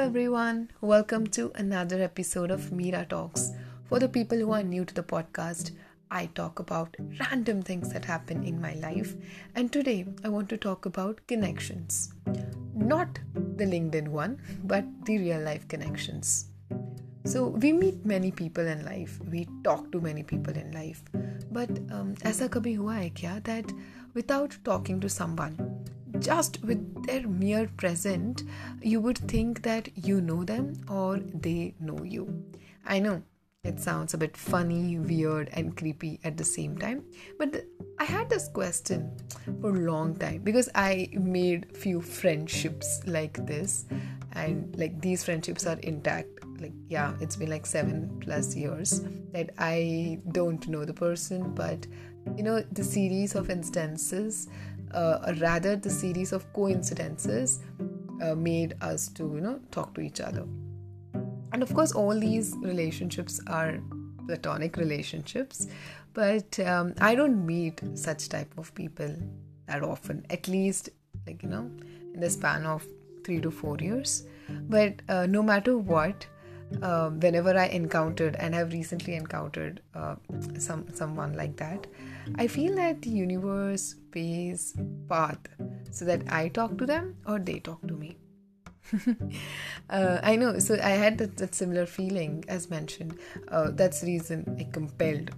everyone. Welcome to another episode of Mira Talks. For the people who are new to the podcast, I talk about random things that happen in my life, and today I want to talk about connections. Not the LinkedIn one, but the real life connections. So, we meet many people in life, we talk to many people in life, but um, ऐसा कभी हुआ है क्या that without talking to someone, just with their mere present, you would think that you know them or they know you. I know it sounds a bit funny, weird, and creepy at the same time, but I had this question for a long time because I made few friendships like this, and like these friendships are intact. Like, yeah, it's been like seven plus years that I don't know the person, but you know, the series of instances uh, rather the series of coincidences uh, made us to you know talk to each other. And of course all these relationships are platonic relationships but um, i don't meet such type of people that often at least like you know in the span of three to four years. But uh, no matter what uh, whenever I encountered and have recently encountered uh, some someone like that, I feel that the universe pays path so that I talk to them or they talk to me. uh, I know. So I had that, that similar feeling as mentioned. Uh, that's the reason I compelled.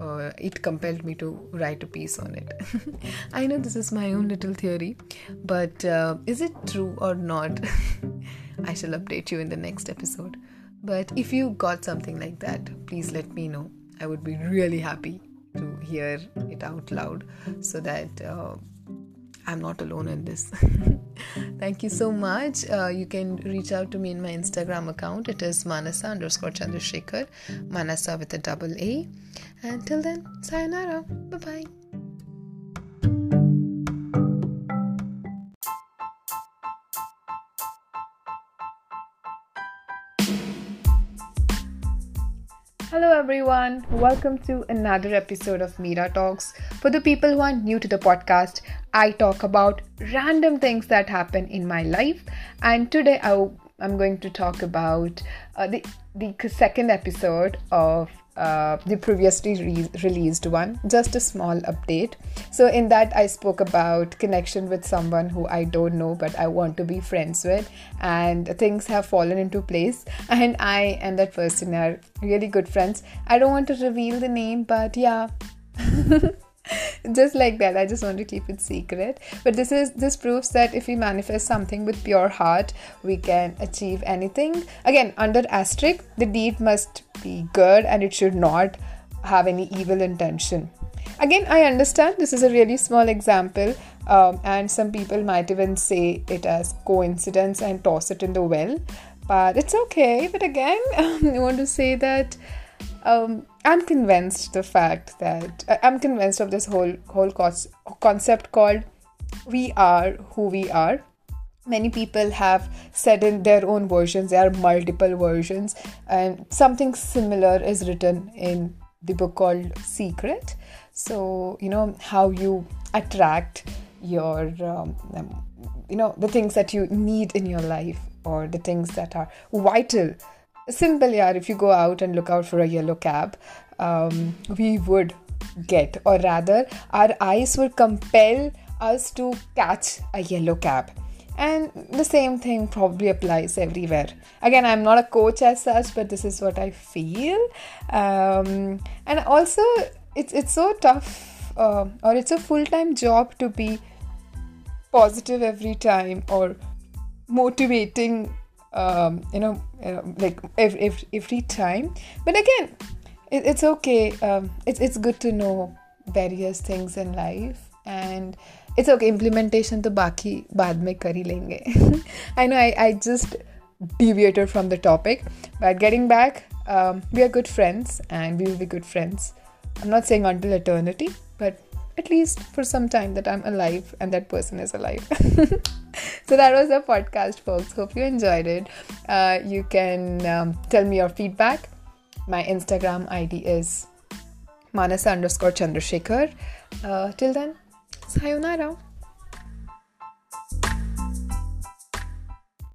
Uh, it compelled me to write a piece on it. I know this is my own little theory, but uh, is it true or not? I shall update you in the next episode. But if you got something like that, please let me know. I would be really happy to hear it out loud so that uh, I'm not alone in this. Thank you so much. Uh, you can reach out to me in my Instagram account. It is Manasa underscore Chandrasekhar, Manasa with a double A. Until then, sayonara. Bye bye. Hello, everyone. Welcome to another episode of Mira Talks. For the people who are new to the podcast, I talk about random things that happen in my life. And today, I, am going to talk about uh, the, the second episode of uh, the previously re- released one, just a small update. So, in that, I spoke about connection with someone who I don't know but I want to be friends with, and things have fallen into place. And I and that person are really good friends. I don't want to reveal the name, but yeah. just like that i just want to keep it secret. But this is this proves that if we manifest something with pure heart we can achieve anything. Again under asterisk the deed must be good and it should not have any evil intention. Again i understand this is a really small example um, and some people might even say it as coincidence and toss it in the well but it's okay. But again i want to say that um, I'm convinced the fact that uh, I'm convinced of this whole whole concept called we are who we are. Many people have said in their own versions, there are multiple versions, and something similar is written in the book called Secret. So, you know, how you attract your, um, um you know, the things that you need in your life or the things that are vital simple yeah if you go out and look out for a yellow cab um, we would get or rather our eyes would compel us to catch a yellow cab. And the same thing probably applies everywhere. Again i'm not a coach as such but this is what i feel. Um, and also it's it's so tough uh, or it's a full-time job to be positive every time or motivating um, you know, uh, like every, every, every time. But again, it, it's okay. Um, it's it's good to know various things in life, and it's okay. Implementation to baki baad mein kari lenge. I know I, I just deviated from the topic, but getting back, um, we are good friends, and we will be good friends. I'm not saying until eternity, but at least for some time that I'm alive and that person is alive. so that was the podcast, folks. Hope you enjoyed it. Uh, you can um, tell me your feedback. My Instagram ID is manasa underscore chandrasekhar. Uh, till then, sayonara.